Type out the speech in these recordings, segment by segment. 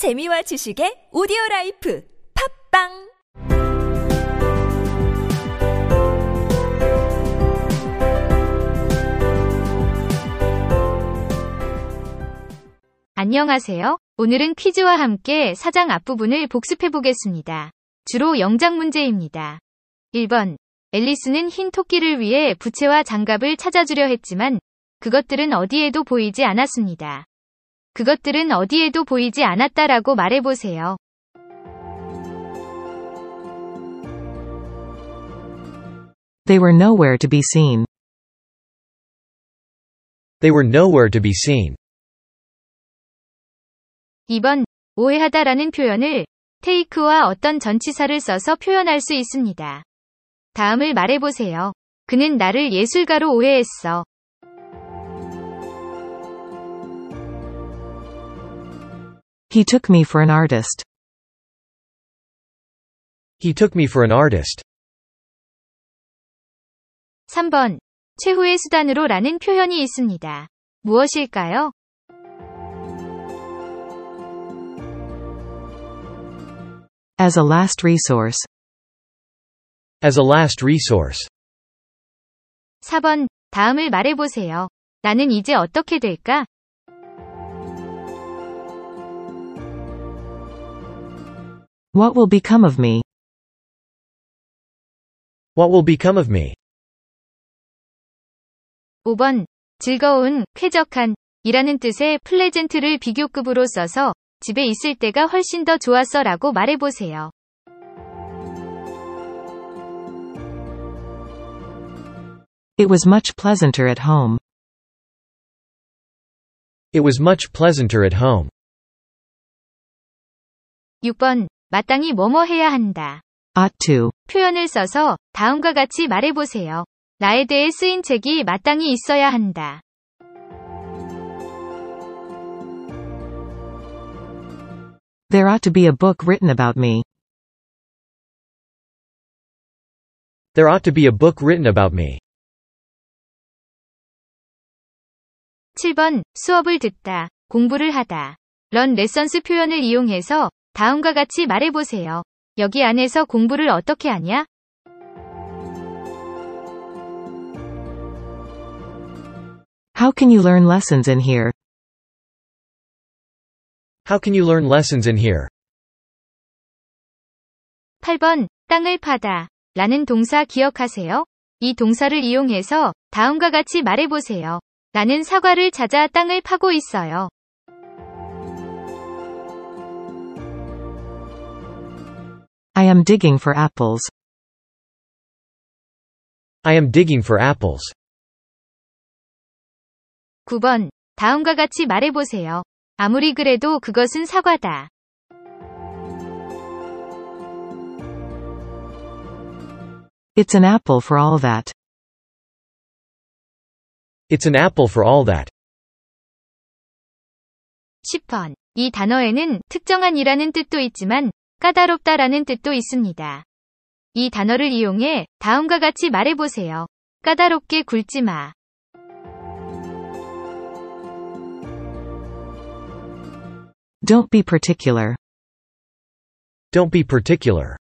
재미와 지식의 오디오 라이프 팟빵 안녕하세요. 오늘은 퀴즈와 함께 사장 앞부분을 복습해 보겠습니다. 주로 영작 문제입니다. 1번. 앨리스는 흰 토끼를 위해 부채와 장갑을 찾아주려 했지만 그것들은 어디에도 보이지 않았습니다. 그것들은 어디에도 보이지 않았다라고 말해보세요. They were nowhere to be seen. They were nowhere to be seen. 2번. 오해하다라는 표현을 테이크와 어떤 전치사를 써서 표현할 수 있습니다. 다음을 말해보세요. 그는 나를 예술가로 오해했어. He took me for an artist. He took me for an artist. 3번. 최후의 수단으로 라는 표현이 있습니다. 무엇일까요? As a last resource. As a last resource. 4번. 다음을 말해보세요. 나는 이제 어떻게 될까? What will become of me? What will become of me? 5번. 즐거운, 쾌적한, 이라는 뜻의 플레젠트를 비교급으로 써서 집에 있을 때가 훨씬 더 좋았어 라고 말해보세요. It was much pleasanter at home. It was much pleasanter at home. 6번. 마땅히 뭐뭐 해야 한다. Ought to. 표현을 써서 다음과 같이 말해보세요. 나에 대해 쓰인 책이 마땅히 있어야 한다. There ought to be a book written about me. There ought to be a book written about me. 7번. 수업을 듣다, 공부를 하다. 런 레선스 표현을 이용해서 다음과 같이 말해보세요. 여기 안에서 공부를 어떻게 하냐? How can you learn lessons in here? How can you learn lessons in here? 8번. 땅을 파다. 라는 동사 기억하세요? 이 동사를 이용해서 다음과 같이 말해보세요. 나는 사과를 찾아 땅을 파고 있어요. I am digging for apples. I am digging for apples. 9번. 다음과 같이 말해보세요. 아무리 그래도 그것은 사과다. It's an apple for all that. It's an apple for all that. 10번. 이 단어에는 특정한 이라는 뜻도 있지만 까다롭다라는 뜻도 있습니다. 이 단어를 이용해 다음과 같이 말해보세요. 까다롭게 굴지 마. Don't be particular. Don't be particular.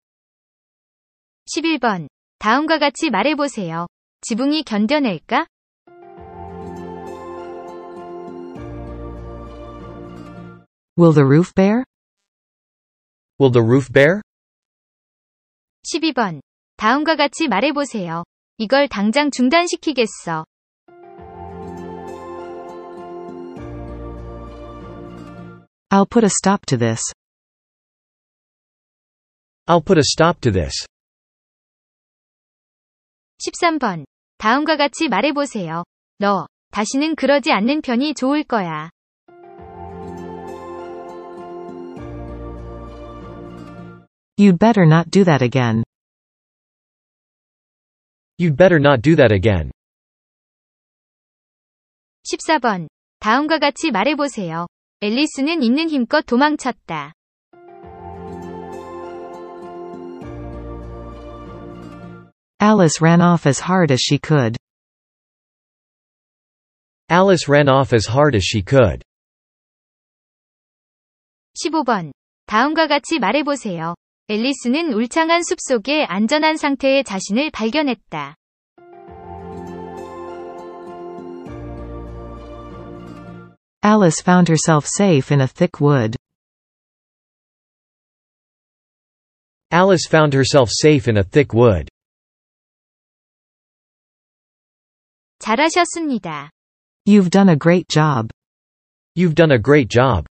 11번. 다음과 같이 말해보세요. 지붕이 견뎌낼까? Will the roof bear? Will the roof bear? 12번. 다음과 같이 말해보세요. 이걸 당장 중단시키겠어. I'll put a stop to this. I'll put a stop to this. 13번. 다음과 같이 말해보세요. 너, 다시는 그러지 않는 편이 좋을 거야. You'd better not do that again. You'd better not do that again. 14번. 다음과 같이 말해보세요. 앨리스는 있는 힘껏 도망쳤다. Alice ran off as hard as she could. Alice ran off as hard as she could. 15번. 다음과 같이 말해보세요. 앨리스는 울창한 숲 속에 안전한 상태의 자신을 발견했다. Alice found herself safe in a thick wood. Alice found herself safe in a thick wood. 잘하셨습니다. You've done a great job. You've done a great job.